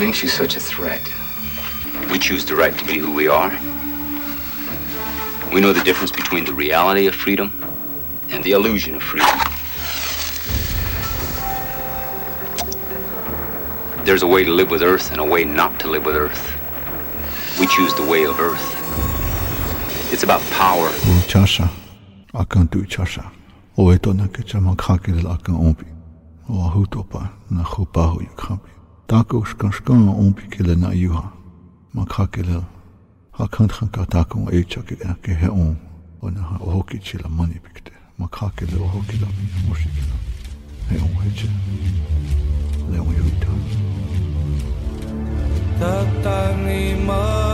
makes you such a threat? We choose the right to be who we are. We know the difference between the reality of freedom and the illusion of freedom. There's a way to live with Earth and a way not to live with Earth. We choose the way of Earth. It's about power. Chasha, akan tu chasha. O e tona ke chama kakele akan ompi. O ahutopa na chupaho yu kampi. Takoch kankan ompikele na yuha. Ma krakele ha kantranka takon eichake erke he on on ha hokichila manipikte. Ma krakele o hokila mi moshikila. He on heche. Le on yuita. Tatani maa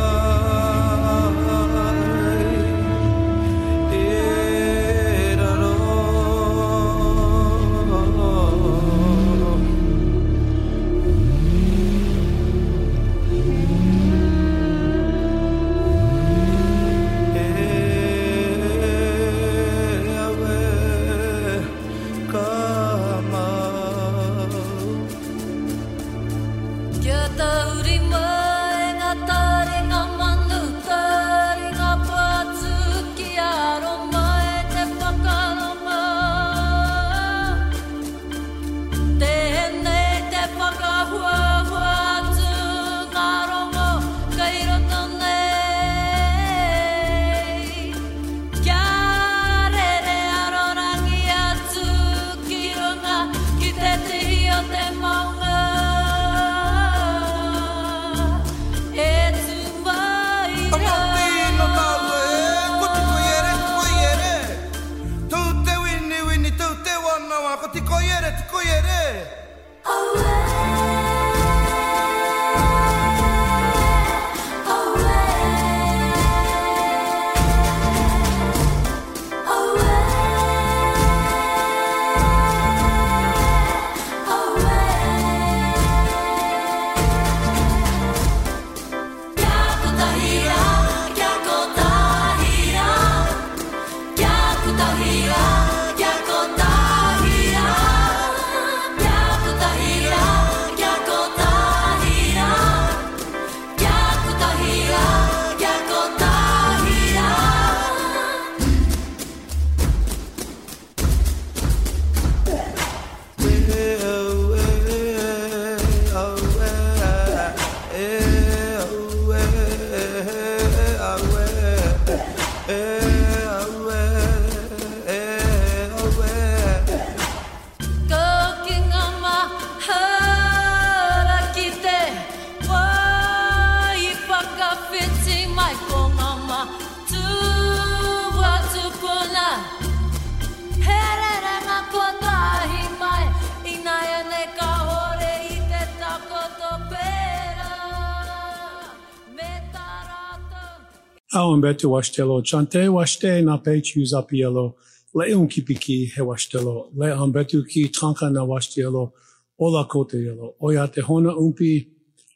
Au mbetu washtelo chante washte na pe chuza pielo le un kipiki he washtelo. Le ambetu ki tranka na washtelo. Ola kote yelo oya te hona umpi.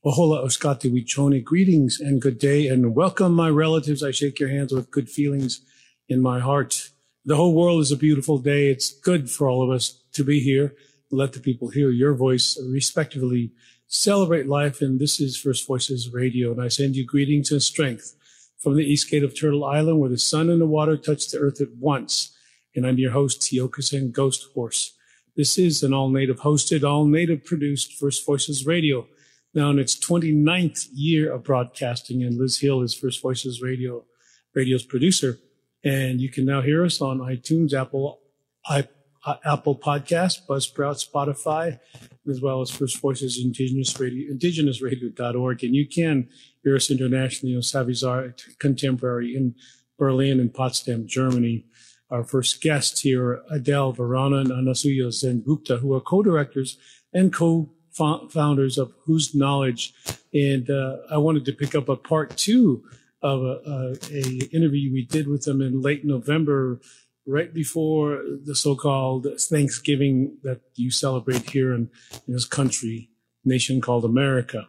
Ohola oskati wichoni greetings and good day and welcome my relatives. I shake your hands with good feelings in my heart. The whole world is a beautiful day. It's good for all of us to be here. Let the people hear your voice. Respectively celebrate life. And this is First Voices Radio. And I send you greetings and strength from the east gate of Turtle Island, where the sun and the water touch the earth at once. And I'm your host, Tiokasin Ghosthorse. This is an all native hosted, all native produced First Voices Radio. Now in its 29th year of broadcasting, and Liz Hill is First Voices Radio, radio's producer. And you can now hear us on iTunes, Apple, I, uh, Apple Podcast, Buzzsprout, Spotify, as well as First Voices Indigenous Radio, indigenousradio.org. And you can hear us internationally on Savizar Contemporary in Berlin and Potsdam, Germany. Our first guests here Adele Vrana and Anasuya Sengupta, who are co-directors and co-founders of Whose Knowledge. And uh, I wanted to pick up a part two of a, a, a interview we did with them in late November, right before the so-called Thanksgiving that you celebrate here in, in this country, nation called America.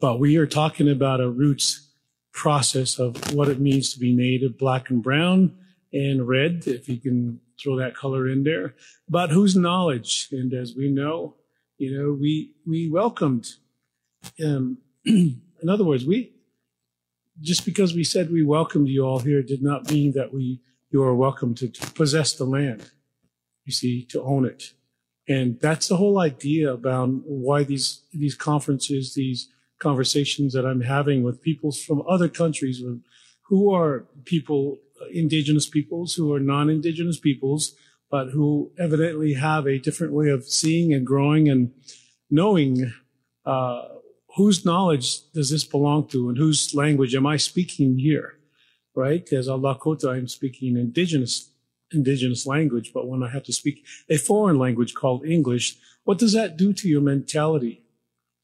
But we are talking about a roots process of what it means to be native, black and brown and red, if you can throw that color in there, about whose knowledge. And as we know, you know, we, we welcomed um, in other words, we just because we said we welcomed you all here did not mean that we you are welcome to, to possess the land. You see, to own it, and that's the whole idea about why these these conferences, these conversations that I'm having with people from other countries, who are people, indigenous peoples, who are non-indigenous peoples, but who evidently have a different way of seeing and growing and knowing uh, whose knowledge does this belong to and whose language am I speaking here, right? As a Lakota, I'm speaking indigenous indigenous language, but when I have to speak a foreign language called English, what does that do to your mentality?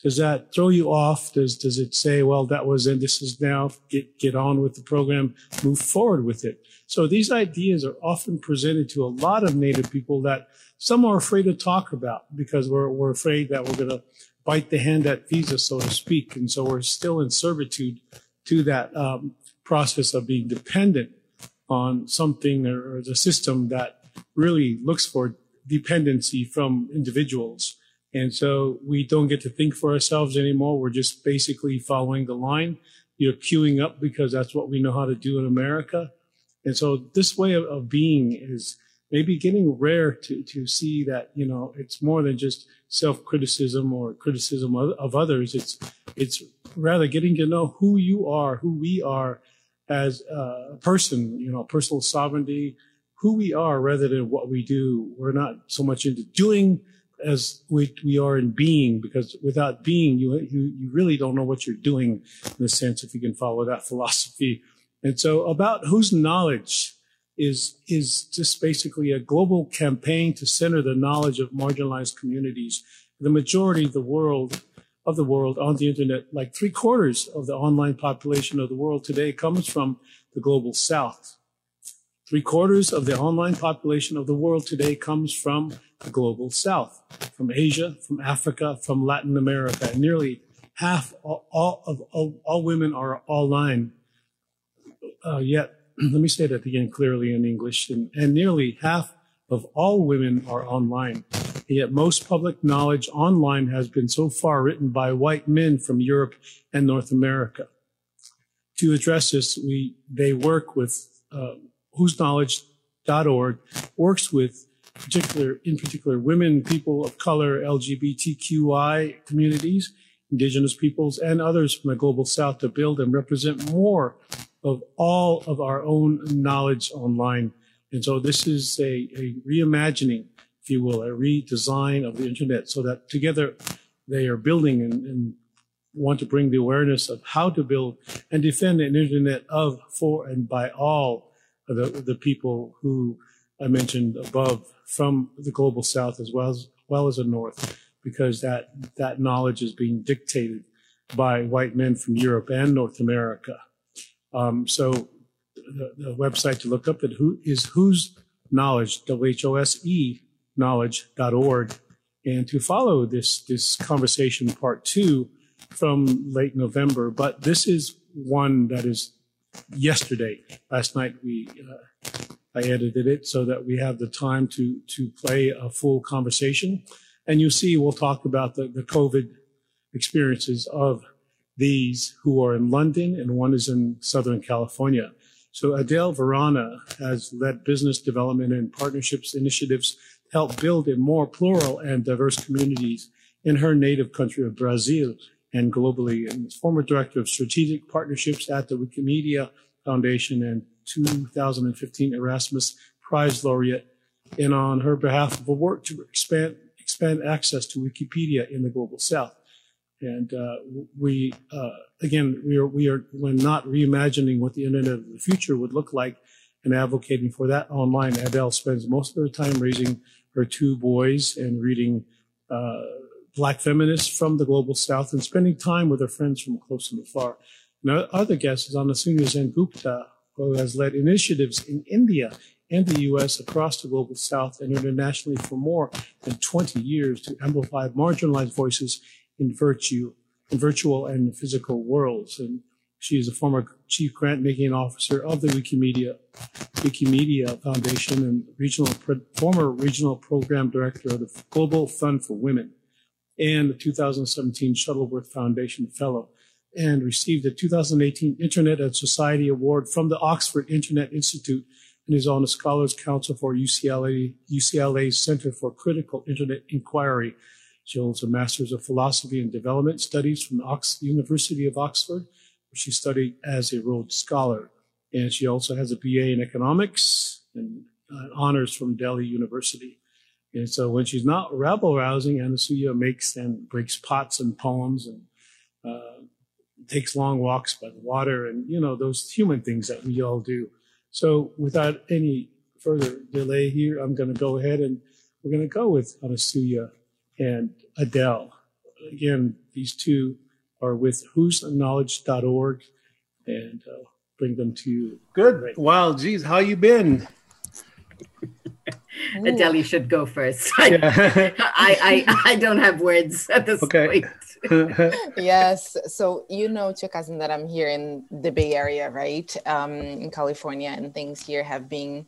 Does that throw you off? Does does it say, well, that was and this is now get get on with the program, move forward with it? So these ideas are often presented to a lot of Native people that some are afraid to talk about because we're we're afraid that we're gonna bite the hand that feeds us, so to speak, and so we're still in servitude to that um, process of being dependent on something or, the system that really looks for dependency from individuals. And so we don't get to think for ourselves anymore. We're just basically following the line. You're queuing up because that's what we know how to do in America. And so this way of, of being is maybe getting rare to, to see that, you know, it's more than just self-criticism or criticism of, of others. It's, it's rather getting to know who you are, who we are as a person, you know, personal sovereignty, who we are rather than what we do. We're not so much into doing as we, we are in being, because without being, you, you, you really don't know what you're doing in a sense, if you can follow that philosophy. And so about whose knowledge is, is just basically a global campaign to center the knowledge of marginalized communities. The majority of the world of the world on the internet, like three quarters of the online population of the world today comes from the global south. Three quarters of the online population of the world today comes from the global south, from Asia, from Africa, from Latin America. Nearly half all, all of all, all, women are online. Uh, yet, let me say that again clearly in English. And, and nearly half of all women are online. Yet most public knowledge online has been so far written by white men from Europe and North America. To address this, we they work with uh, whosknowledge.org works with particular in particular women, people of color, LGBTQI communities, indigenous peoples, and others from the global south to build and represent more of all of our own knowledge online. And so this is a, a reimagining if you will, a redesign of the internet so that together they are building and, and want to bring the awareness of how to build and defend an internet of, for, and by all the, the people who I mentioned above from the global south as well as, well as the north, because that, that knowledge is being dictated by white men from Europe and North America. Um, so the, the, website to look up that who is whose knowledge, W-H-O-S-E knowledge.org and to follow this this conversation part two from late November. But this is one that is yesterday. Last night we uh, I edited it so that we have the time to to play a full conversation. And you see, we'll talk about the, the COVID experiences of these who are in London and one is in Southern California. So Adele Vrana has led business development and partnerships initiatives help build a more plural and diverse communities in her native country of Brazil and globally. And former director of strategic partnerships at the Wikimedia Foundation and 2015 Erasmus Prize laureate. And on her behalf of a work to expand expand access to Wikipedia in the global South. And uh, we, uh, again, we are, we are, when not reimagining what the internet of the future would look like and advocating for that online, Adele spends most of her time raising her two boys and reading uh, black feminists from the global south and spending time with her friends from close and far. And our other guest is Anasuya Sengupta, who has led initiatives in India and the U.S. across the global south and internationally for more than 20 years to amplify marginalized voices in virtue, in virtual and physical worlds. And she is a former chief grant making officer of the Wikimedia Wikimedia Foundation and regional former regional program director of the Global Fund for Women. and a 2017 Shuttleworth Foundation Fellow, and received a 2018 Internet and Society Award from the Oxford Internet Institute and is on the Scholars Council for UCLA, UCLA's Center for Critical Internet Inquiry. She holds a Master's of Philosophy and Development Studies from the Ox- University of Oxford, she studied as a Rhodes Scholar. And she also has a BA in Economics and uh, honors from Delhi University. And so when she's not rabble rousing, Anasuya makes and breaks pots and poems and uh, takes long walks by the water and, you know, those human things that we all do. So without any further delay here, I'm going to go ahead and we're going to go with Anasuya and Adele. Again, these two are with whosknowledge.org and uh, bring them to you. Good. Right. Wow, geez, how you been? Adele, you should go first. I, Yeah. I, I, I don't have words at this Okay. point. yes. So you know, Tiokasin, that I'm here in the Bay Area, right? Um, in California, and things here have been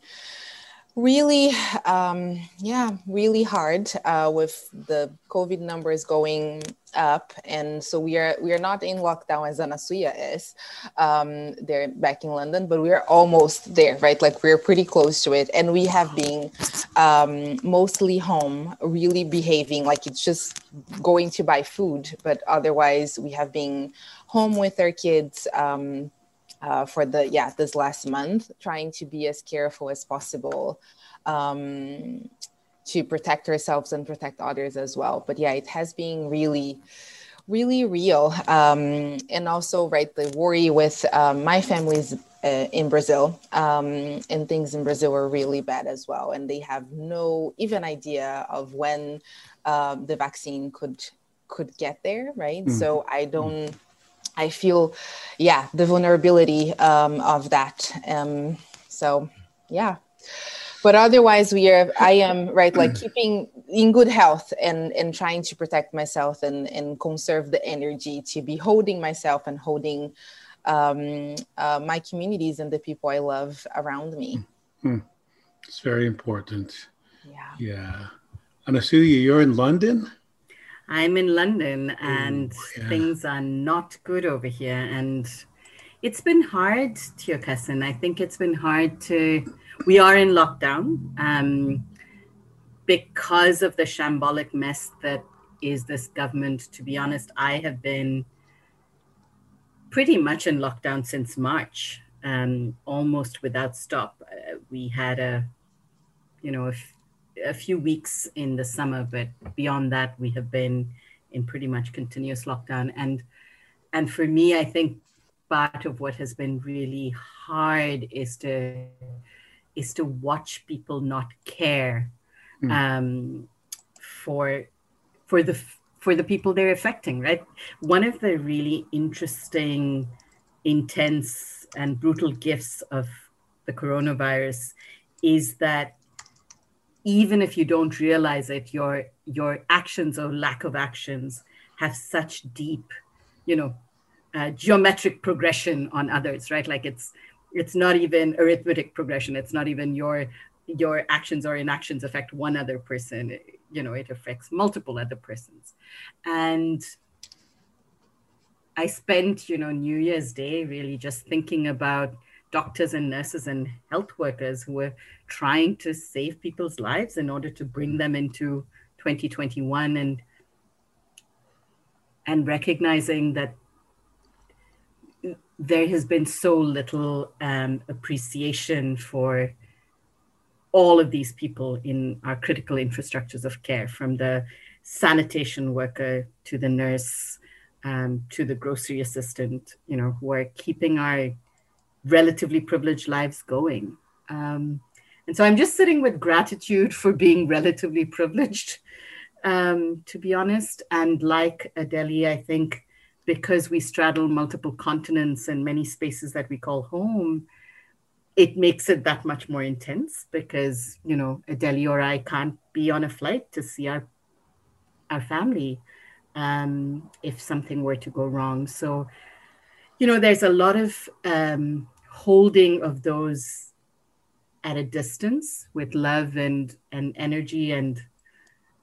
really, um, yeah, really hard uh, with the COVID numbers going up, and so we are we are not in lockdown as Anasuya is. Um, they're back in London, but we are almost there, right? Like we're pretty close to it, and we have been um, mostly home, really behaving like it's just going to buy food, but otherwise we have been home with our kids. Um, uh, for the yeah this last month trying to be as careful as possible um, to protect ourselves and protect others as well. But yeah it has been really really real. Um, and also right the worry with um, my family's uh, in brazil um, and things in brazil are really bad as well. And they have no even idea of when um, the vaccine could could get there right? So i don't I feel, yeah, the vulnerability um, of that. Um, so, yeah. But otherwise, we are. I am right, like keeping in good health and and trying to protect myself and and conserve the energy to be holding myself and holding um, uh, my communities and the people I love around me. it's very important. Yeah. Yeah. Anasuya, you're in London? I'm in London and yeah. things are not good over here. And it's been hard, Tiokasin. I think it's been hard to. We are in lockdown um, because of the shambolic mess that is this government. To be honest, I have been pretty much in lockdown since March, um, almost without stop. Uh, we had a, you know, a, a few weeks in the summer, but beyond that, we have been in pretty much continuous lockdown. And and for me, I think part of what has been really hard is to is to watch people not care um, for for the for the people they're affecting. Right. One of the really interesting, intense, and brutal gifts of the coronavirus is that even if you don't realize it, your your actions or lack of actions have such deep, you know, uh, geometric progression on others, right? Like it's it's not even arithmetic progression. It's not even your your actions or inactions affect one other person. You know, it affects multiple other persons, and I spent, you know, New Year's Day really just thinking about doctors and nurses and health workers who were trying to save people's lives in order to bring them into 2021 and and recognizing that there has been so little um, appreciation for all of these people in our critical infrastructures of care, from the sanitation worker to the nurse um, to the grocery assistant, you know, who are keeping our relatively privileged lives going. Um, and so I'm just sitting with gratitude for being relatively privileged, um, to be honest. And like Adeli, I think because we straddle multiple continents and many spaces that we call home, it makes it that much more intense because, you know, Adeli or I can't be on a flight to see our, our family um, if something were to go wrong. So, you know, there's a lot of um, holding of those at a distance with love and and energy and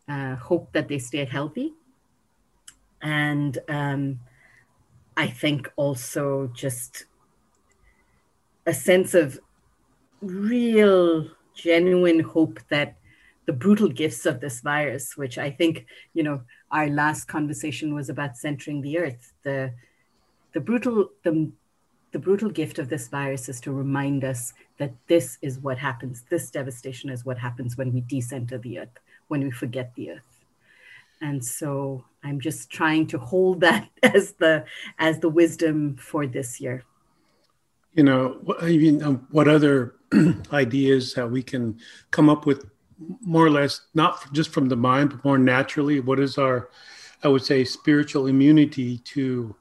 uh, hope that they stay healthy. and um, I think also just a sense of real, genuine hope that the brutal gifts of this virus, which I think, you know, our last conversation was about centering the earth. The the brutal the the brutal gift of this virus is to remind us that this is what happens. This devastation is what happens when we decenter the earth, when we forget the earth. And so I'm just trying to hold that as the as the wisdom for this year. You know, I mean, um, what other ideas that we can come up with more or less not just from the mind but more naturally what is our i would say spiritual immunity to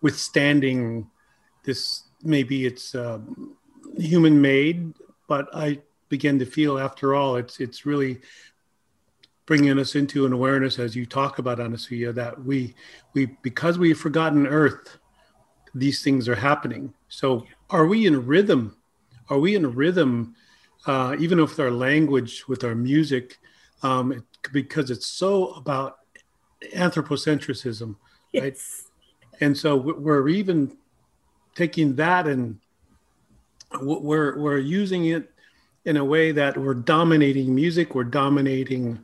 withstanding this maybe it's uh, human made but i begin to feel after all it's it's really bringing us into an awareness as you talk about Anasuya that we we because we've forgotten earth these things are happening so are we in rhythm are we in rhythm uh, even with our language, with our music, um, it, because it's so about anthropocentrism, yes. right? And so we're even taking that and we're we're using it in a way that we're dominating music, we're dominating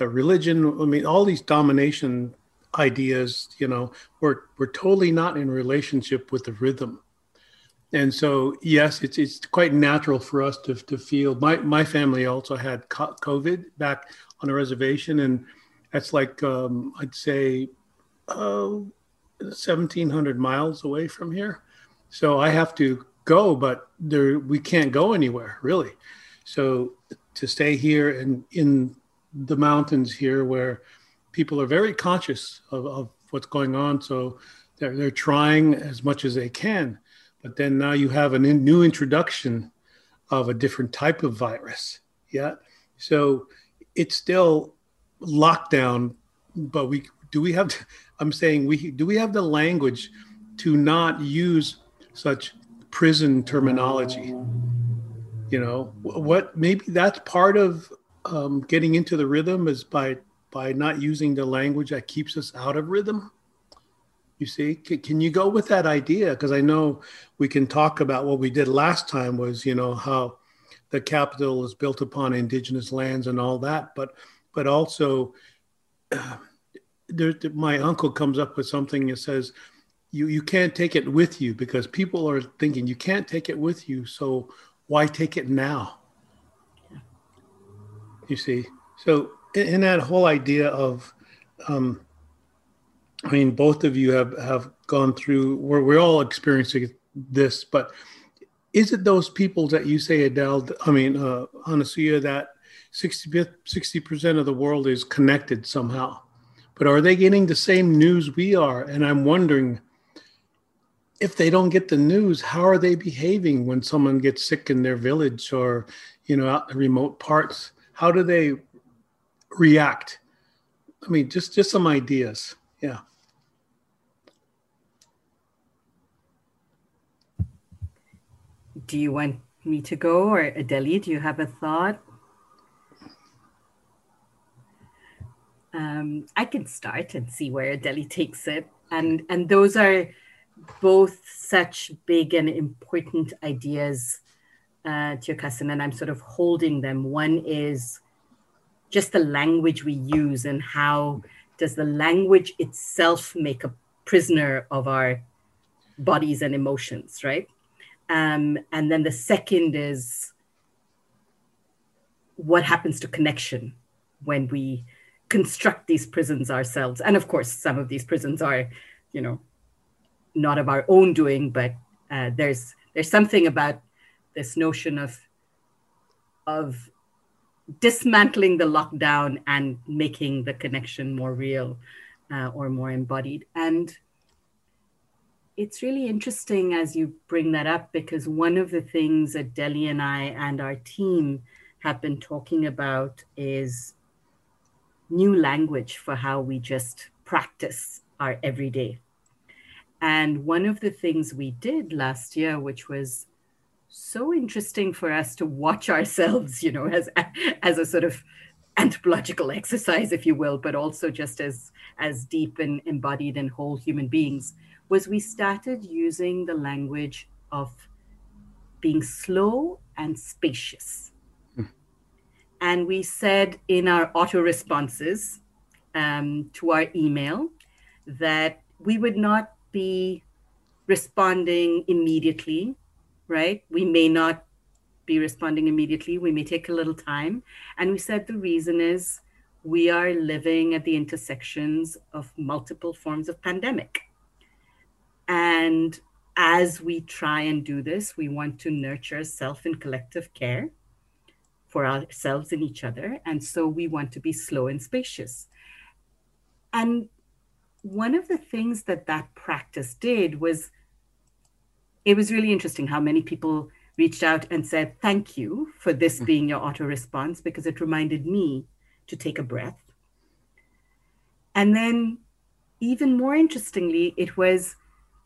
uh, religion. I mean, all these domination ideas, you know, we're we're totally not in relationship with the rhythm and so yes it's it's quite natural for us to, to feel my my family also had covid back on a reservation and that's like um, i'd say uh, 1700 miles away from here so i have to go but there we can't go anywhere really so to stay here and in the mountains here where people are very conscious of, of what's going on so they're, they're trying as much as they can but then now you have a new introduction of a different type of virus. Yeah. So it's still lockdown, but we do we have I'm saying we do we have the language to not use such prison terminology? You know, what maybe that's part of um, getting into the rhythm is by by not using the language that keeps us out of rhythm. You see, can you go with that idea? Because I know we can talk about what we did last time was, you know, how the capital is built upon indigenous lands and all that, but but also, uh, there, my uncle comes up with something that says, you you can't take it with you because people are thinking you can't take it with you, so why take it now? You see, so in, in that whole idea of um, I mean, both of you have have gone through. We're we're all experiencing this, but is it those people that you say, Adele? I mean, uh, Anasuya, that 60 percent of the world is connected somehow, but are they getting the same news we are? And I'm wondering if they don't get the news, how are they behaving when someone gets sick in their village or you know out in remote parts? How do they react? I mean, just just some ideas. Yeah. do you want me to go or Adeli, do you have a thought? Um, I can start and see where Adeli takes it. And, and those are both such big and important ideas uh, Tiokasin, and I'm sort of holding them. One is just the language we use and how does the language itself make a prisoner of our bodies and emotions, right? Um, and then the second is what happens to connection when we construct these prisons ourselves. And of course, some of these prisons are, you know, not of our own doing, but uh, there's there's something about this notion of of dismantling the lockdown and making the connection more real uh, or more embodied. And it's really interesting as you bring that up because one of the things that Delhi and I and our team have been talking about is new language for how we just practice our everyday. And one of the things we did last year, which was so interesting for us to watch ourselves, you know, as as a sort of anthropological exercise, if you will, but also just as as deep and embodied and whole human beings, was we started using the language of being slow and spacious. And we said in our auto responses um, to our email that we would not be responding immediately, right? We may not be responding immediately. We may take a little time. And we said the reason is we are living at the intersections of multiple forms of pandemic. And as we try and do this, we want to nurture self and collective care for ourselves and each other. And so we want to be slow and spacious. And one of the things that that practice did was it was really interesting how many people reached out and said, Thank you for this mm. being your auto response because it reminded me to take a breath. And then, even more interestingly, it was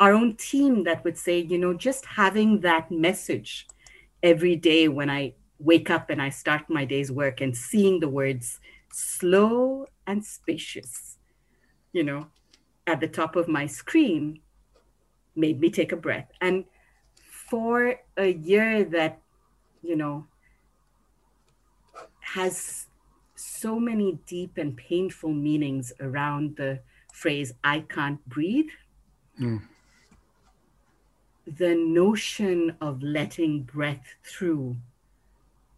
our own team that would say, you know, just having that message every day when I wake up and I start my day's work and seeing the words slow and spacious, you know, at the top of my screen made me take a breath. And for a year that, you know, has so many deep and painful meanings around the phrase, I can't breathe. Mm the notion of letting breath through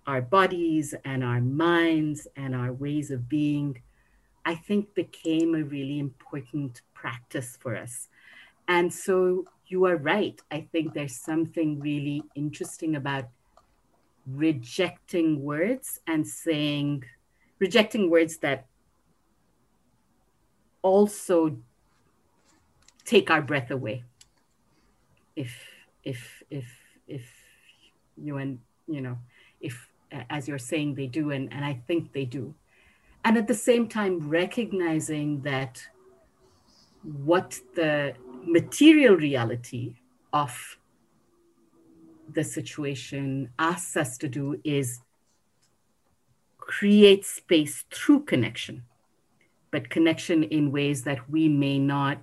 our bodies and our minds and our ways of being, I think became a really important practice for us. And so you are right. I think there's something really interesting about rejecting words and saying, rejecting words that also take our breath away if if if if you and you know if as you're saying they do and, and i think they do and at the same time recognizing that what the material reality of the situation asks us to do is create space through connection but connection in ways that we may not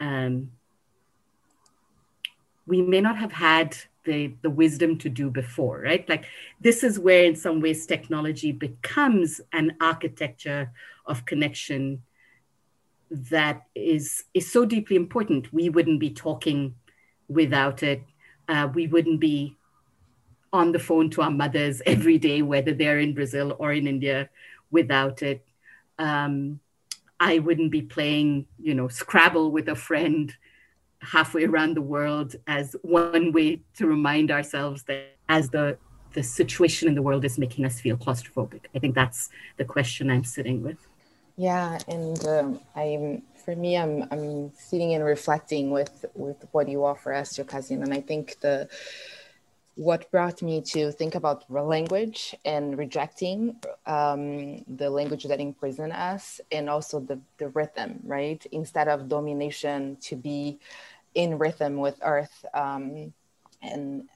um, we may not have had the, the wisdom to do before, right? Like this is where, in some ways, technology becomes an architecture of connection that is is so deeply important. We wouldn't be talking without it. Uh, we wouldn't be on the phone to our mothers every day, whether they're in Brazil or in India, without it. Um, I wouldn't be playing, you know, Scrabble with a friend halfway around the world as one way to remind ourselves that as the the situation in the world is making us feel claustrophobic. I think that's the question I'm sitting with. Yeah, and um, I'm for me, I'm I'm sitting and reflecting with with what you offer us, Tiokasin, and I think the what brought me to think about language and rejecting um, the language that imprison us and also the, the rhythm right? Instead of domination to be in rhythm with earth um, and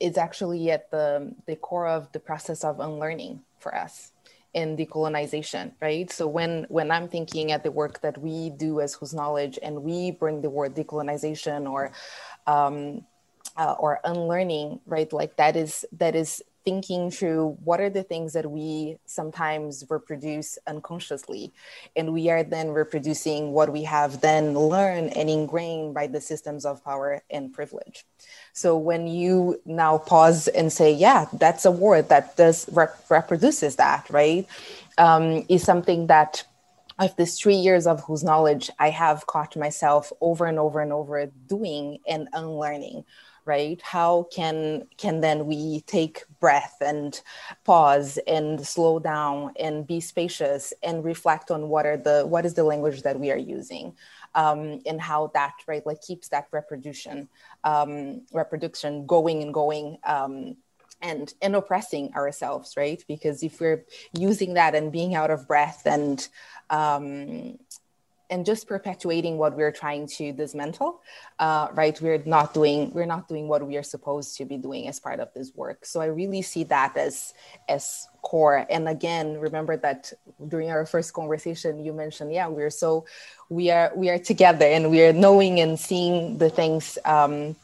it's actually at the, the core of the process of unlearning for us in decolonization right? So when when i'm thinking at the work that we do as whose knowledge and we bring the word decolonization or um, uh, or unlearning right? Like that is that is thinking through what are the things that we sometimes reproduce unconsciously. And we are then reproducing what we have then learned and ingrained by the systems of power and privilege. So when you now pause and say yeah that's a word that does rep- reproduces that right um, is something that of this three years of whose knowledge I have caught myself over and over and over doing and unlearning right? How can can then we take breath and pause and slow down and be spacious and reflect on what are the what is the language that we are using um, and how that right like keeps that reproduction um, reproduction going and going um, and and oppressing ourselves right? Because if we're using that and being out of breath and um, and just perpetuating what we're trying to dismantle uh, right we're not doing we're not doing what we are supposed to be doing as part of this work. So i really see that as as core. And again remember that during our first conversation you mentioned yeah we're so we are we are together and we are knowing and seeing the things um,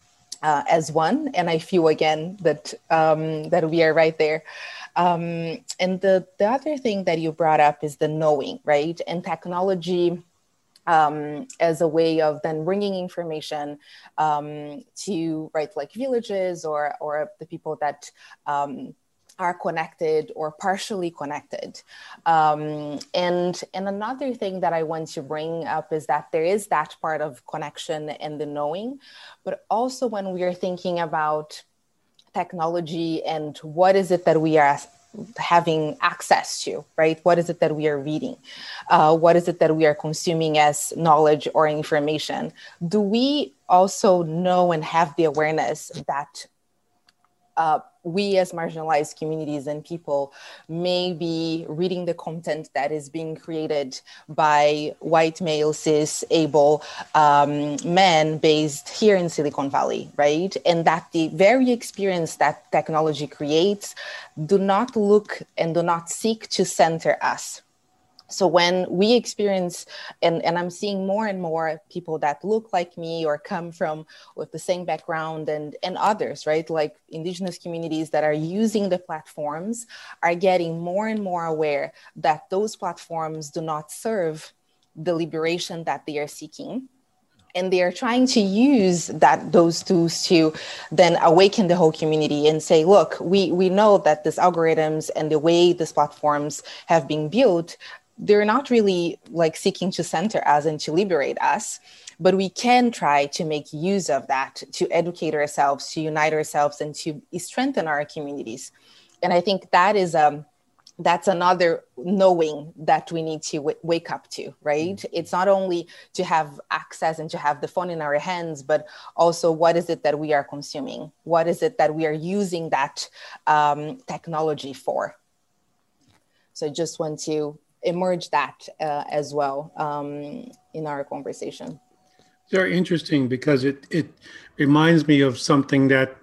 uh, as one and i feel again that um, that we are right there um, and the, the other thing that you brought up is the knowing, right? And technology um, as a way of then bringing information um, to right like villages or or the people that um, are connected or partially connected. Um, and and another thing that I want to bring up is that there is that part of connection and the knowing, but also when we are thinking about technology and what is it that we are having access to, right? What is it that we are reading? Uh, what is it that we are consuming as knowledge or information? Do we also know and have the awareness that uh, we as marginalized communities and people may be reading the content that is being created by white male cis able um, men based here in silicon valley right? And that the very experience that technology creates do not look and do not seek to center us so when we experience and, and i'm seeing more and more people that look like me or come from with the same background and and others right? Like indigenous communities that are using the platforms are getting more and more aware that those platforms do not serve the liberation that they are seeking. And they are trying to use that those tools to then awaken the whole community and say look we we know that these algorithms and the way these platforms have been built they're not really like seeking to center us and to liberate us but we can try to make use of that to educate ourselves to unite ourselves and to strengthen our communities. And i think that is um that's another knowing that we need to w- wake up to right? Mm-hmm. it's not only to have access and to have the phone in our hands but also what is it that we are consuming? What is it that we are using that um, technology for? So i just want to emerge that uh, as well um, in our conversation. Very interesting because it it reminds me of something that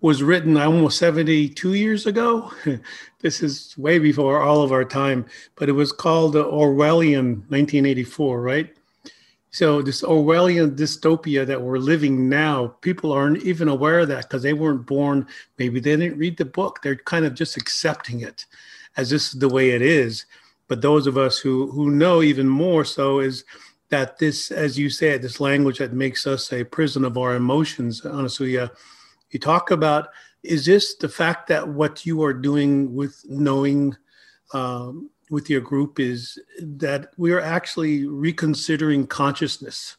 was written almost 72 years ago. this is way before all of our time, but it was called the Orwellian 1984, right? So this Orwellian dystopia that we're living now, people aren't even aware of that because they weren't born. Maybe they didn't read the book. They're kind of just accepting it as this is the way it is. But those of us who who know even more so is that this, as you said, this language that makes us a prison of our emotions, Anasuya, you talk about is this the fact that what you are doing with knowing um, with your group is that we are actually reconsidering consciousness,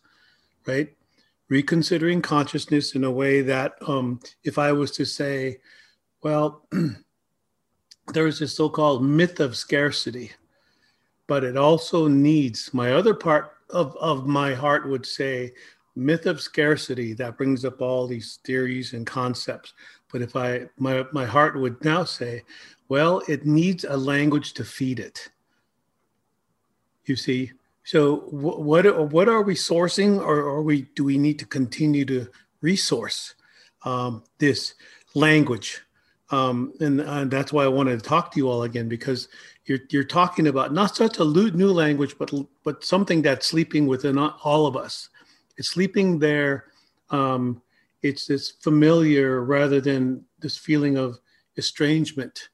right? Reconsidering consciousness in a way that um, if I was to say, well, there is this so called myth of scarcity but it also needs my other part of, of my heart would say myth of scarcity that brings up all these theories and concepts. But if i my, my heart would now say well it needs a language to feed it. You see? So what what are we sourcing or are we do we need to continue to resource um, this language? Um, and, and that's why i wanted to talk to you all again because you're you're talking about not such a new language, but but something that's sleeping within all of us. It's sleeping there. Um, it's this familiar rather than this feeling of estrangement,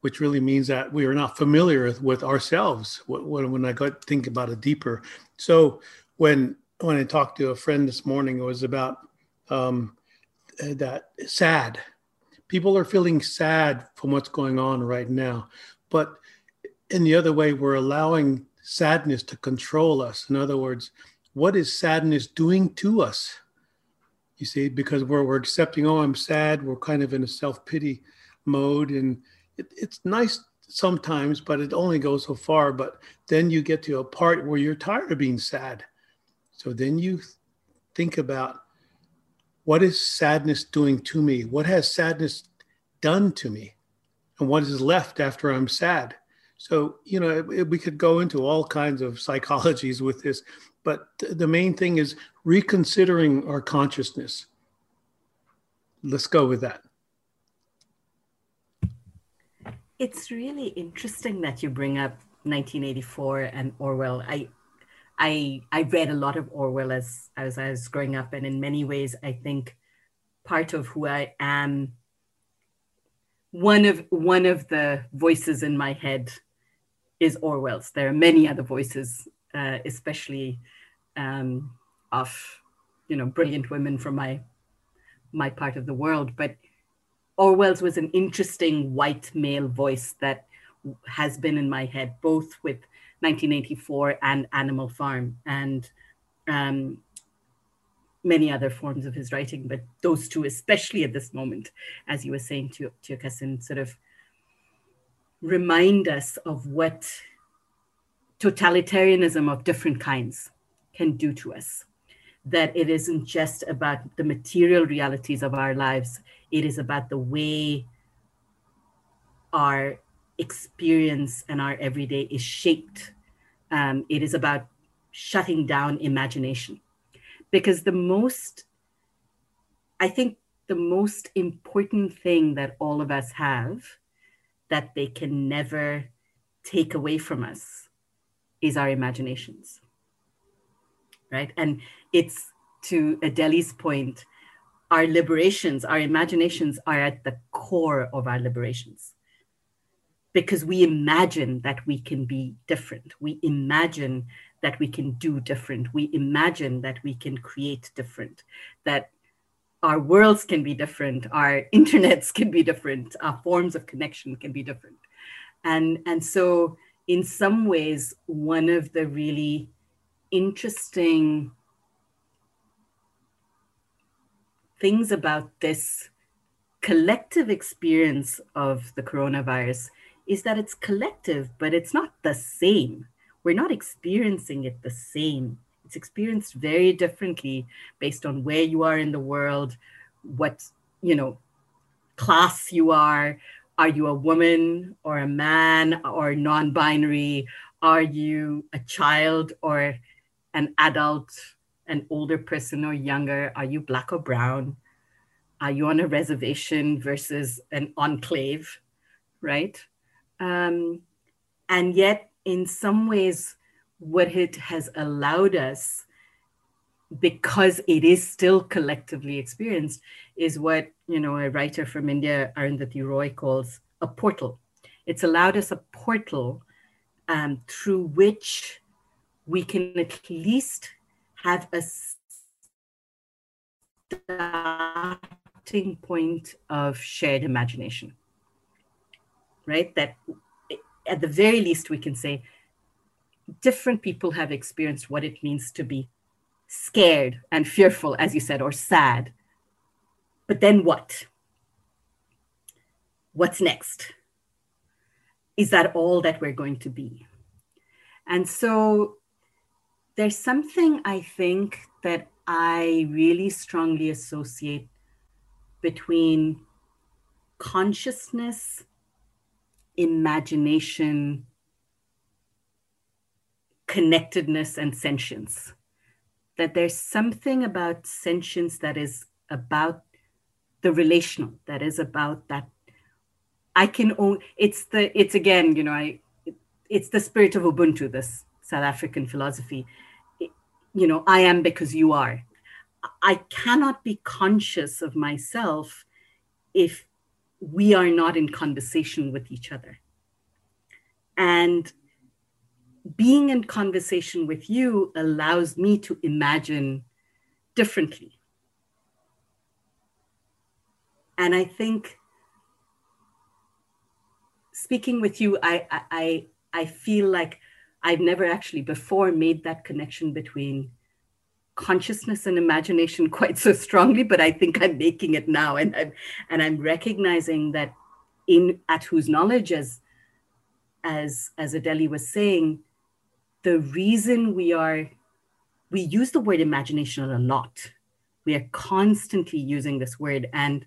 which really means that we are not familiar with ourselves. When, when I got think about it deeper, so when when I talked to a friend this morning, it was about um, that sad. People are feeling sad from what's going on right now, but in the other way, we're allowing sadness to control us. In other words, what is sadness doing to us? You see, because we're, we're accepting, oh, I'm sad. We're kind of in a self pity mode. And it, it's nice sometimes, but it only goes so far. But then you get to a part where you're tired of being sad. So then you think about what is sadness doing to me? What has sadness done to me? And what is left after I'm sad? So, you know, we could go into all kinds of psychologies with this, but th- the main thing is reconsidering our consciousness. Let's go with that. It's really interesting that you bring up 1984 and Orwell. I, I, I read a lot of Orwell as as I was growing up, and in many ways, I think part of who I am. One of one of the voices in my head is Orwell's. There are many other voices, uh, especially um, of you know brilliant women from my my part of the world, but Orwell's was an interesting white male voice that has been in my head, both with 1984 and Animal Farm and um, many other forms of his writing, but those two, especially at this moment, as you were saying to, Tiokasin, sort of remind us of what totalitarianism of different kinds can do to us. That it isn't just about the material realities of our lives, it is about the way our experience and our everyday is shaped. Um, it is about shutting down imagination. Because the most, I think, the most important thing that all of us have that they can never take away from us is our imaginations. Right? And it's to Adele's point, our liberations, our imaginations are at the core of our liberations because we imagine that we can be different. We imagine that we can do different. We imagine that we can create different, that our worlds can be different, our internets can be different, our forms of connection can be different. And, and so, in some ways, one of the really interesting things about this collective experience of the coronavirus is that it's collective, but it's not the same. We're not experiencing it the same. It's experienced very differently based on where you are in the world, what, you know, class you are. Are you a woman or a man or non binary? Are you a child or an adult, an older person or younger? Are you black or brown? Are you on a reservation versus an enclave, right? Um, and yet, in some ways, what it has allowed us, because it is still collectively experienced, is what you know a writer from India, Arundhati Roy, calls a portal. It's allowed us a portal um, through which we can at least have a starting point of shared imagination right? That at the very least, we can say different people have experienced what it means to be scared and fearful, as you said, or sad. But then what? What's next? Is that all that we're going to be? And so there's something I think that I really strongly associate between consciousness imagination, connectedness, and sentience. That there's something about sentience that is about the relational, that is about that. I can own it's the it's again, you know, I it's the spirit of Ubuntu, this South African philosophy. It, you know, I am because you are. I cannot be conscious of myself if we are not in conversation with each other. And being in conversation with you allows me to imagine differently. And I think speaking with you, I, I, I feel like I've never actually before made that connection between consciousness and imagination quite so strongly, but I think I'm making it now, and I'm and I'm recognizing that in at whose knowledge, as as as Adele was saying, the reason we are we use the word imagination a lot. We are constantly using this word, and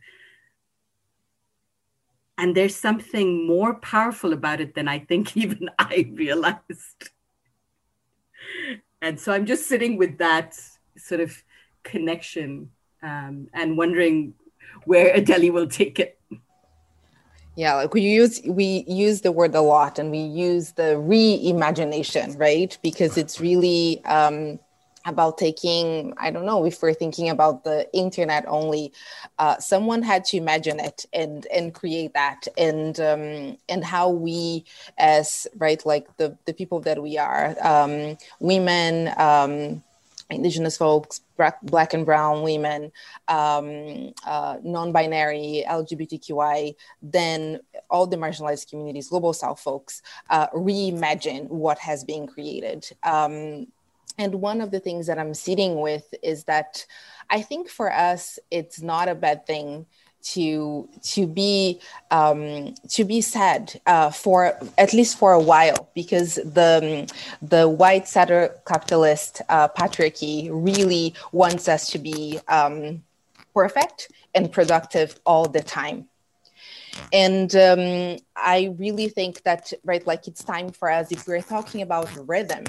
and there's something more powerful about it than I think even I realized. And so I'm just sitting with that sort of connection um, and wondering where Adele will take it. Yeah, like we use we use the word a lot, and we use the reimagination, right? Because it's really um, about taking i don't know if we're thinking about the internet only uh, someone had to imagine it and and create that and um, and how we as right like the the people that we are um, women um, indigenous folks black black and brown women um, uh, non-binary lgbtqi then all the marginalized communities global south folks uh, reimagine what has been created. Um, and one of the things that I'm sitting with is that I think for us, it's not a bad thing to to be um, to be sad uh, for at least for a while because the the white settler capitalist uh, patriarchy really wants us to be um, perfect and productive all the time and um, i really think that right like it's time for us if we're talking about rhythm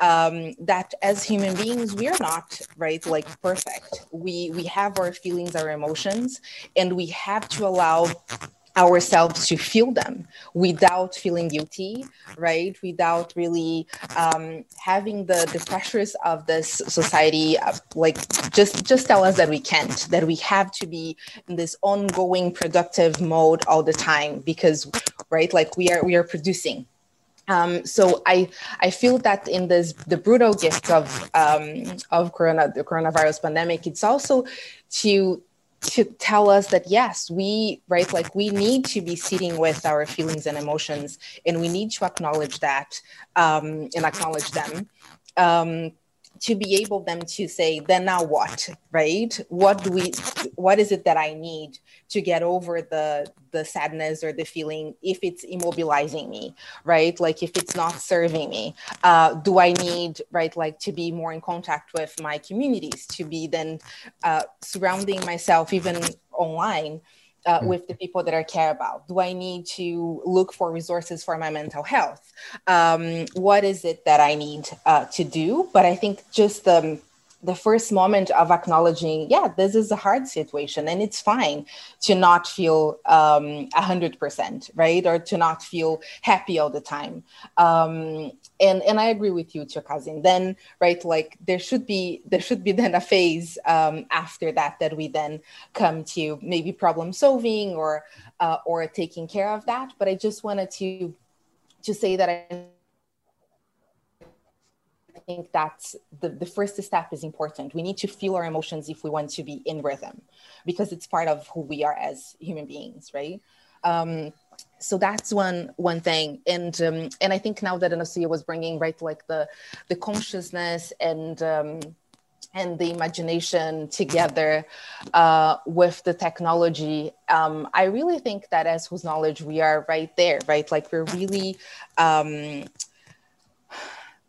um, that as human beings we are not right like perfect. We we have our feelings our emotions and we have to allow ourselves to feel them without feeling guilty right? Without really um, having the the pressures of this society uh, like just just tell us that we can't that we have to be in this ongoing productive mode all the time because right like we are we are producing. Um, so I I feel that in this the brutal gift of um, of corona the coronavirus pandemic, it's also to to tell us that yes we right like we need to be sitting with our feelings and emotions and we need to acknowledge that um, and acknowledge them. Um, to be able them to say then now what? Right? What do we what is it that i need to get over the the sadness or the feeling if it's immobilizing me right? Like if it's not serving me. Uh, do i need right like to be more in contact with my communities to be then uh, surrounding myself even online uh, mm. with the people that I care about? Do I need to look for resources for my mental health? Um, what is it that I need uh, to do? But I think just the the first moment of acknowledging, yeah, this is a hard situation and it's fine to not feel um, 100%, right? Or to not feel happy all the time. Um, and, and I agree with you, Tiokasin. Then, right, like there should be, there should be then a phase um, after that that we then come to maybe problem solving or, uh, or taking care of that. But I just wanted to, to say that I think that the, the first step is important. We need to feel our emotions if we want to be in rhythm because it's part of who we are as human beings, right? Um, so that's one one thing and um, and i think now that Anasuya was bringing right like the the consciousness and um, and the imagination together uh, with the technology um, i really think that as whose knowledge we are right there right like we're really um,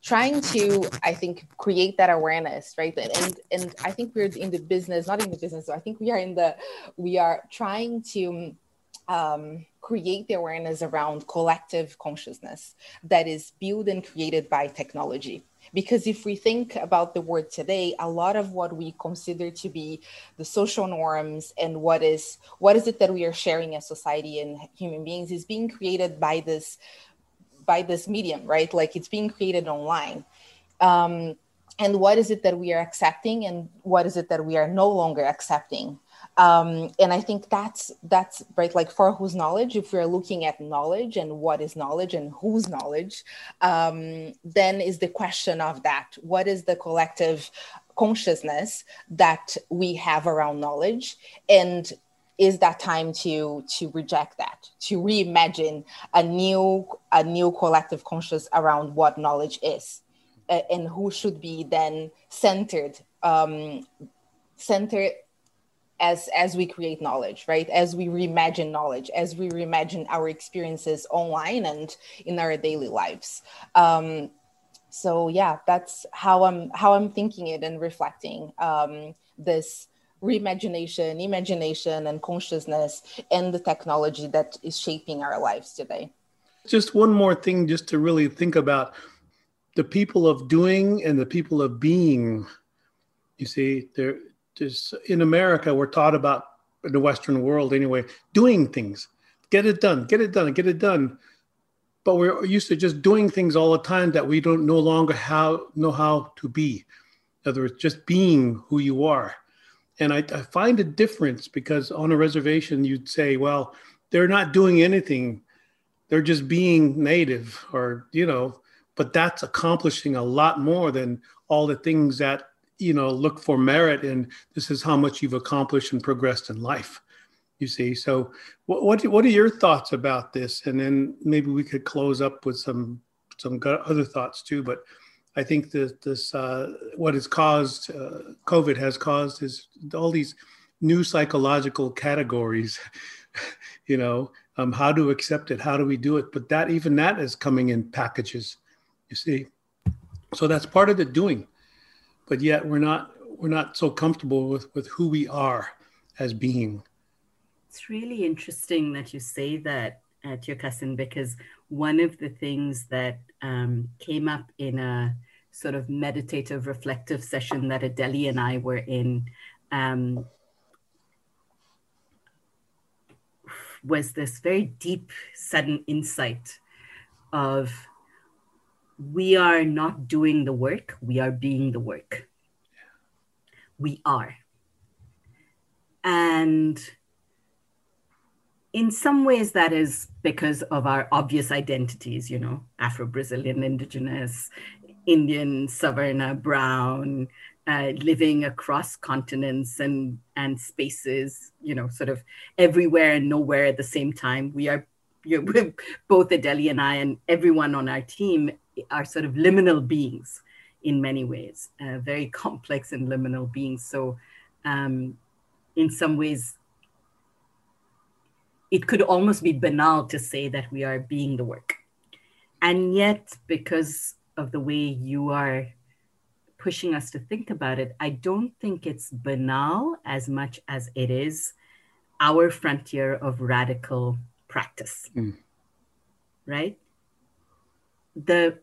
trying to i think create that awareness right? And and i think we're in the business not in the business so i think we are in the we are trying to um, create the awareness around collective consciousness that is built and created by technology. Because if we think about the word today a lot of what we consider to be the social norms and what is what is it that we are sharing as society and human beings is being created by this by this medium, right? Like it's being created online. Um, and what is it that we are accepting and what is it that we are no longer accepting? Um, and I think that's that's right. Like for whose knowledge, if we're looking at knowledge and what is knowledge and whose knowledge, um, then is the question of that: what is the collective consciousness that we have around knowledge, and is that time to to reject that to reimagine a new a new collective conscious around what knowledge is uh, and who should be then centered um, centered as as we create knowledge right? As we reimagine knowledge as we reimagine our experiences online and in our daily lives. Um, so yeah that's how i'm how i'm thinking it and reflecting um, this reimagination, imagination, and consciousness and the technology that is shaping our lives today. Just one more thing, just to really think about the people of doing and the people of being. You see, there, there's in America, we're taught about in the Western world anyway, doing things, get it done, get it done, get it done. But we're used to just doing things all the time that we don't no longer how know how to be. In other words, just being who you are. And I, I find a difference because on a reservation, you'd say, well, they're not doing anything. They're just being native or, you know, but that's accomplishing a lot more than all the things that, you know, look for merit and this is how much you've accomplished and progressed in life. You see, so what what, what are your thoughts about this? And then maybe we could close up with some some other thoughts too. But I think that this uh, what has caused uh, COVID has caused is all these new psychological categories. you know, um, how to accept it, how do we do it? But that even that is coming in packages. You see, so that's part of the doing. But yet we're not we're not so comfortable with with who we are as being. It's really interesting that you say that, uh, Tiokasin, because one of the things that um, came up in a sort of meditative, reflective session that Adele and I were in um, was this very deep, sudden insight of we are not doing the work, we are being the work. We are. And in some ways, that is because of our obvious identities, you know, Afro Brazilian, Indigenous, Indian, Savarna, Brown, uh, living across continents and, and spaces, you know, sort of everywhere and nowhere at the same time. We are, you know, both Adele and I, and everyone on our team are sort of liminal beings in many ways, uh, very complex and liminal beings. So, um, in some ways, it could almost be banal to say that we are being the work. And yet, because of the way you are pushing us to think about it, I don't think it's banal as much as it is our frontier of radical practice. Mm. Right? The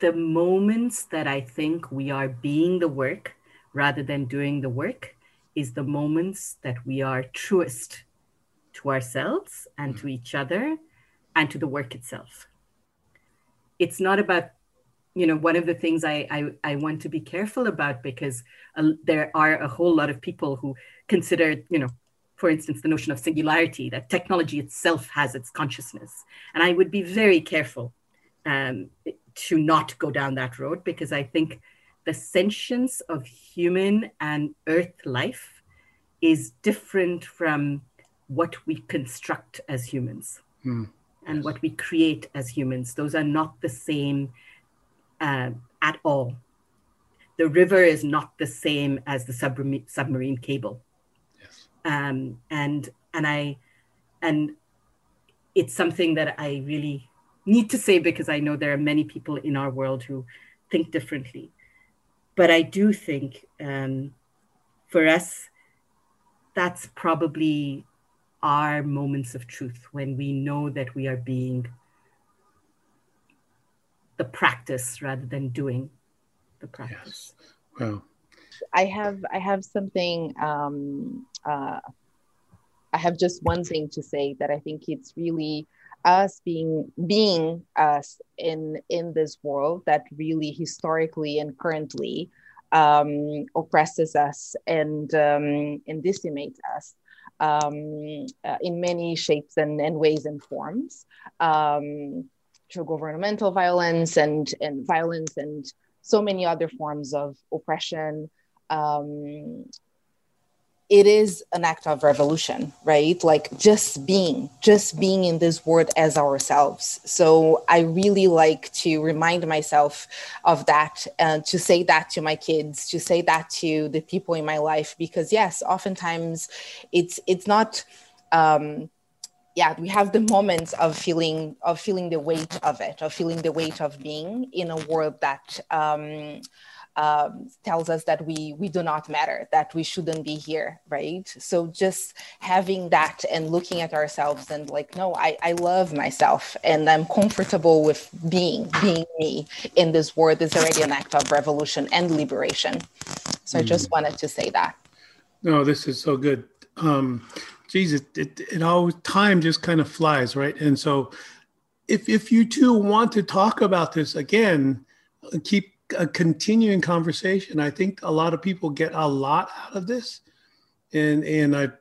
the moments that I think we are being the work rather than doing the work is the moments that we are truest to ourselves and to each other and to the work itself. It's not about you know one of the things I, I, I want to be careful about because uh, there are a whole lot of people who consider you know for instance the notion of singularity that technology itself has its consciousness. And i would be very careful um, to not go down that road because i think the sentience of human and earth life is different from what we construct as humans hmm and what we create as humans. Those are not the same uh, at all. The river is not the same as the submarine, submarine cable. Yes. Um, and and I and it's something that I really need to say because I know there are many people in our world who think differently. But I do think um, for us, that's probably are moments of truth when we know that we are being the practice rather than doing the practice. Yes. Well, I have I have something. Um, uh, I have just one thing to say that I think it's really us being being us in in this world that really historically and currently um, oppresses us and um, and decimates us um, uh, in many shapes and, and ways and forms um, through governmental violence and, and violence and so many other forms of oppression um, it is an act of revolution, right? Like just being, just being in this world as ourselves. So I really like to remind myself of that and to say that to my kids, to say that to the people in my life, because yes, oftentimes it's it's not um yeah we have the moments of feeling of feeling the weight of it of feeling the weight of being in a world that um um, tells us that we we do not matter, that we shouldn't be here, right? So just having that and looking at ourselves and like, no, I, I love myself and I'm comfortable with being being me in this world is already an act of revolution and liberation. So mm. I just wanted to say that. No, this is so good. Um, geez, it, it, it all time just kind of flies, right? And so if if you two want to talk about this again, keep a continuing conversation. I think a lot of people get a lot out of this, and and I've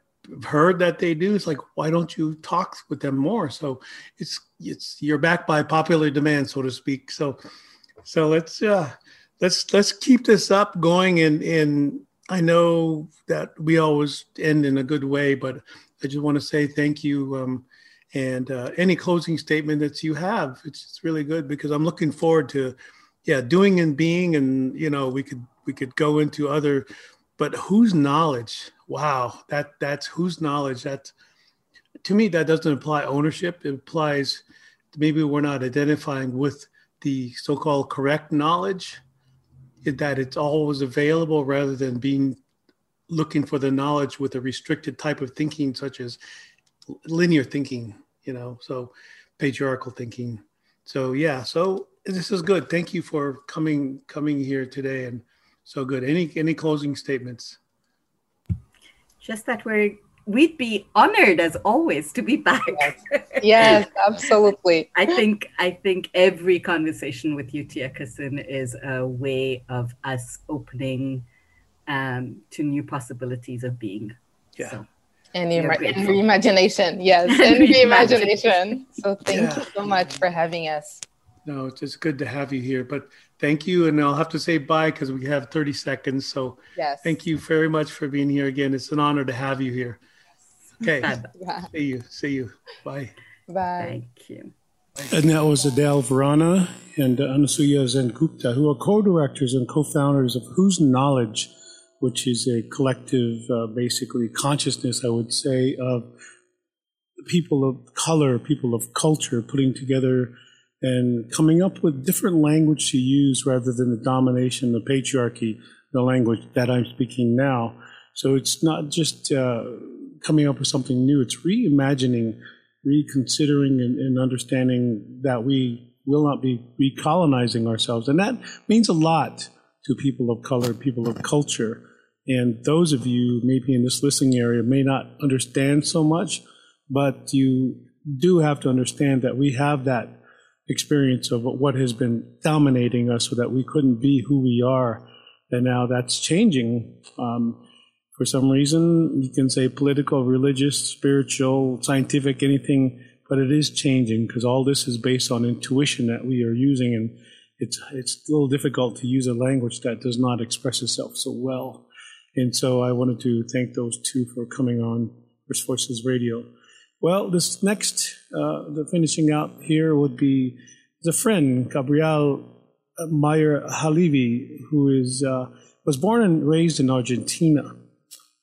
heard that they do. It's like, why don't you talk with them more? So it's it's you're back by popular demand, so to speak. So so let's uh let's let's keep this up going and and I know that we always end in a good way, but I just want to say thank you. Um, and uh, any closing statement that you have, it's, it's really good because I'm looking forward to yeah doing and being and you know we could we could go into other but whose knowledge? Wow that that's whose knowledge? That to me that doesn't imply ownership. It implies maybe we're not identifying with the so-called correct knowledge that it's always available rather than being looking for the knowledge with a restricted type of thinking such as linear thinking you know so patriarchal thinking. So yeah so this is good. Thank you for coming coming here today, and so good. Any any closing statements? Just that we're we'd be honored as always to be back. Yes, yes absolutely. I think I think every conversation with you, Tiokasin, is a way of us opening um, to new possibilities of being. Yeah. So, and, re- and reimagination, yes, and reimagination. So thank yeah. you so much for having us. No, it's just good to have you here. But thank you. And I'll have to say bye because we have 30 seconds. So yes. thank you very much for being here again. It's an honor to have you here. Okay. See you. See you. Bye. Bye. Thank you. And that was Adele Vrana and Anasuya Zen who are co-directors and co-founders of Whose Knowledge, which is a collective, uh, basically consciousness, I would say, of people of color, people of culture, putting together and coming up with different language to use rather than the domination, the patriarchy, the language that I'm speaking now. So it's not just uh, coming up with something new, it's reimagining, reconsidering, and, and understanding that we will not be recolonizing ourselves. And that means a lot to people of color, people of culture. And those of you maybe in this listening area may not understand so much, but you do have to understand that we have that experience of what has been dominating us so that we couldn't be who we are. And now that's changing. Um, for some reason, you can say political, religious, spiritual, scientific, anything, but it is changing because all this is based on intuition that we are using. And it's, it's a little difficult to use a language that does not express itself so well. And so I wanted to thank those two for coming on First Voices Radio. Well, this next, uh, the finishing out here would be the friend, Gabriel Meyer Halevi, who is, uh, was born and raised in Argentina.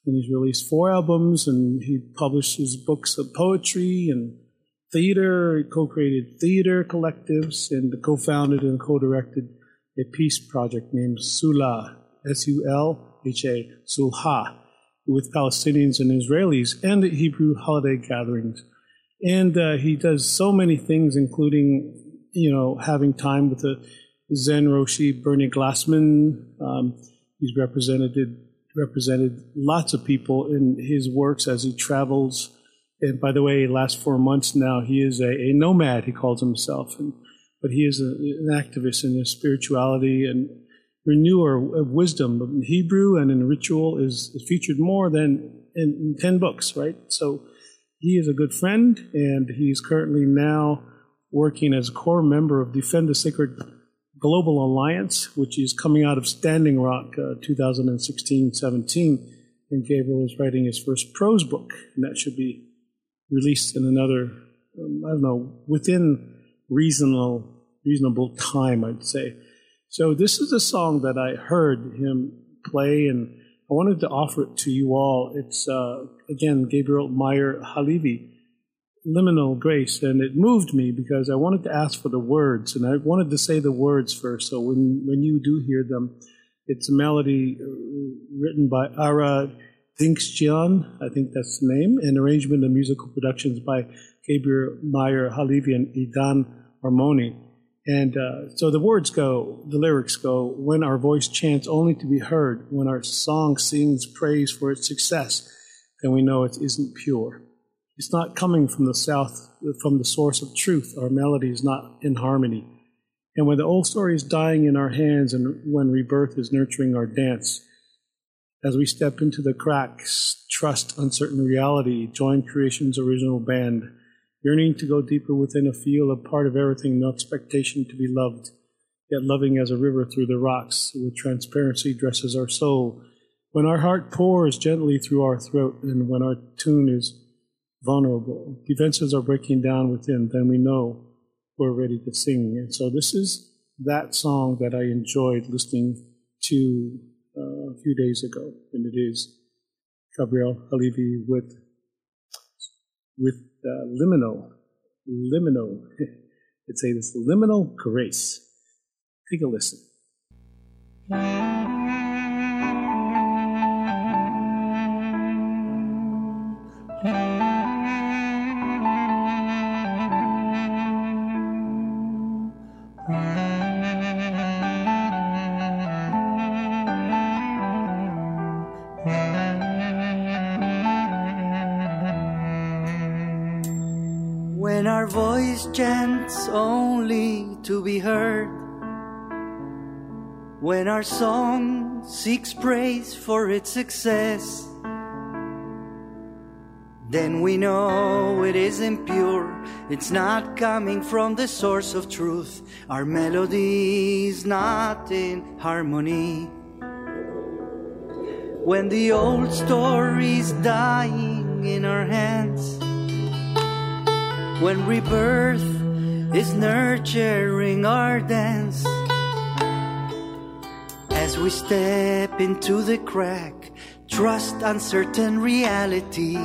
And he's released four albums and he publishes books of poetry and theater. He co created theater collectives and co founded and co directed a peace project named Sula, S U L H A, Sulha with Palestinians and Israelis and at Hebrew holiday gatherings. And uh, he does so many things, including, you know, having time with the Zen Roshi Bernie Glassman. Um, he's represented represented lots of people in his works as he travels. And by the way, last four months now, he is a, a nomad. He calls himself, and, but he is a, an activist in his spirituality and renewer of wisdom in Hebrew and in ritual is, featured more than in, in 10 books, right? So he is a good friend, and he's currently now working as a core member of Defend the Sacred Global Alliance, which is coming out of Standing Rock uh, 2016 17. And Gabriel is writing his first prose book, and that should be released in another, um, I don't know, within reasonable, reasonable time, I'd say. So this is a song that I heard him play, and I wanted to offer it to you all. It's uh, again Gabriel Meyer Halevi, "Liminal Grace," and it moved me because I wanted to ask for the words, and I wanted to say the words first. So when when you do hear them, It's a melody uh, written by Ara Dinkjian, I think that's the name, and arrangement and musical productions by Gabriel Meyer Halevi and Idan Harmoni. And uh, so the words go, the lyrics go, when our voice chants only to be heard, when our song sings praise for its success, then we know it isn't pure. It's not coming from the south, from the source of truth. Our melody is not in harmony. And when the old story is dying in our hands and when rebirth is nurturing our dance, as we step into the cracks, trust uncertain reality, join creation's original band, yearning to go deeper within a feel of part of everything, no expectation to be loved, yet loving as a river through the rocks, with transparency dresses our soul. When our heart pours gently through our throat, and when our tune is vulnerable, defenses are breaking down within, then we know we're ready to sing. And so this is that song that I enjoyed listening to uh, a few days ago, and it is Gabriel Halevi with with uh, liminal, liminal. Let's say this liminal grace. Take a listen. When our song seeks praise for its success, then we know it isn't pure. It's not coming from the source of truth. Our melody is not in harmony. When the old story's dying in our hands, when rebirth is nurturing our dance. We step into the crack, trust uncertain reality,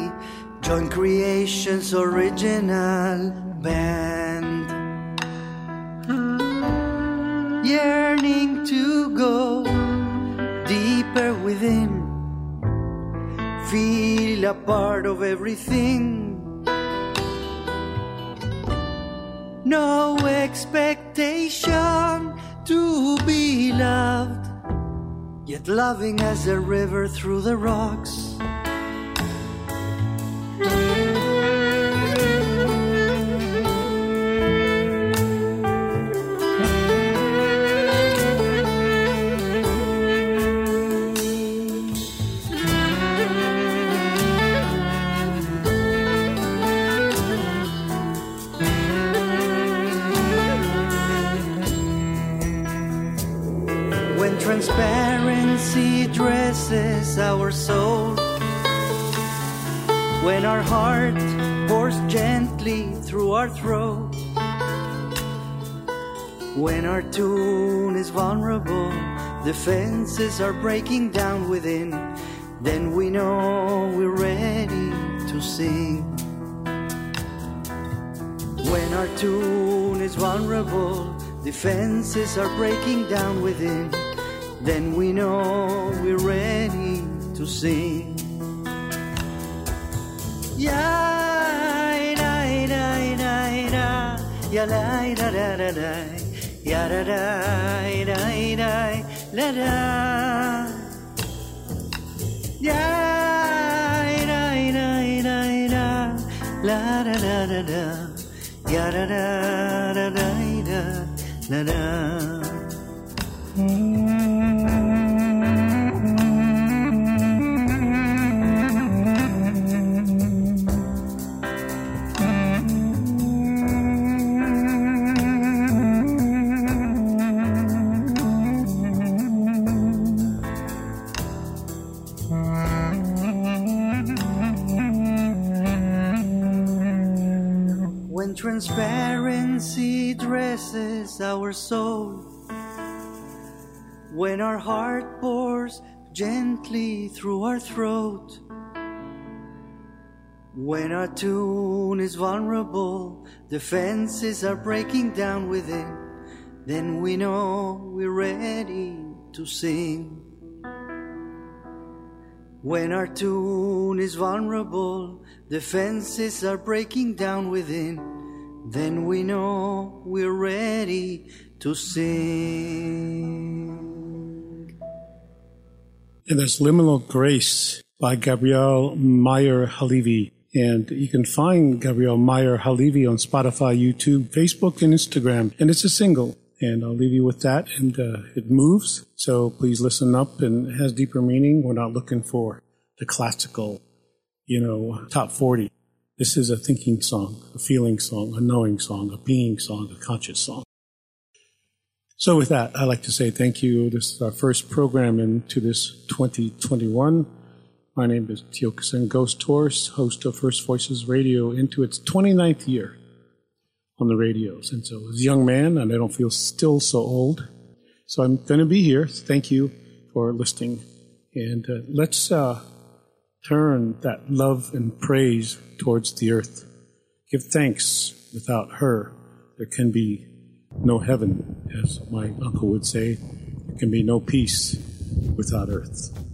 join creation's original band. Yearning to go deeper within, feel a part of everything. No expectation to be loved, yet loving as a river through the rocks. Tune is vulnerable, defenses are breaking down within, then we know we're ready to sing. When our tune is vulnerable, defenses are breaking down within, then we know we're ready to sing. Ya da da da da, la da. Ya da da da da, la da da da da, ya da da da da da, la da. Transparency dresses our soul, when our heart pours gently through our throat, when our tune is vulnerable, defenses are breaking down within, then we know we're ready to sing. When our tune is vulnerable, defenses are breaking down within, then we know we're ready to sing. And there's Liminal Grace by Gabriel Meyer Halevi. And you can find Gabriel Meyer Halevi on Spotify, YouTube, Facebook, and Instagram. And it's a single. And I'll leave you with that. And uh, it moves. So please listen up and it has deeper meaning. We're not looking for the classical, you know, top 40. This is a thinking song, a feeling song, a knowing song, a being song, a conscious song. So with that, I'd like to say thank you. This is our first program into this 2021. My name is Tiokasin Ghosthorse, host of First Voices Radio into its 29th year on the radios. And so as a young man, and I don't feel still so old. So I'm going to be here. Thank you for listening. And uh, let's uh, turn that love and praise towards the earth. Give thanks. Without her, there can be no heaven, as my uncle would say. There can be no peace without earth.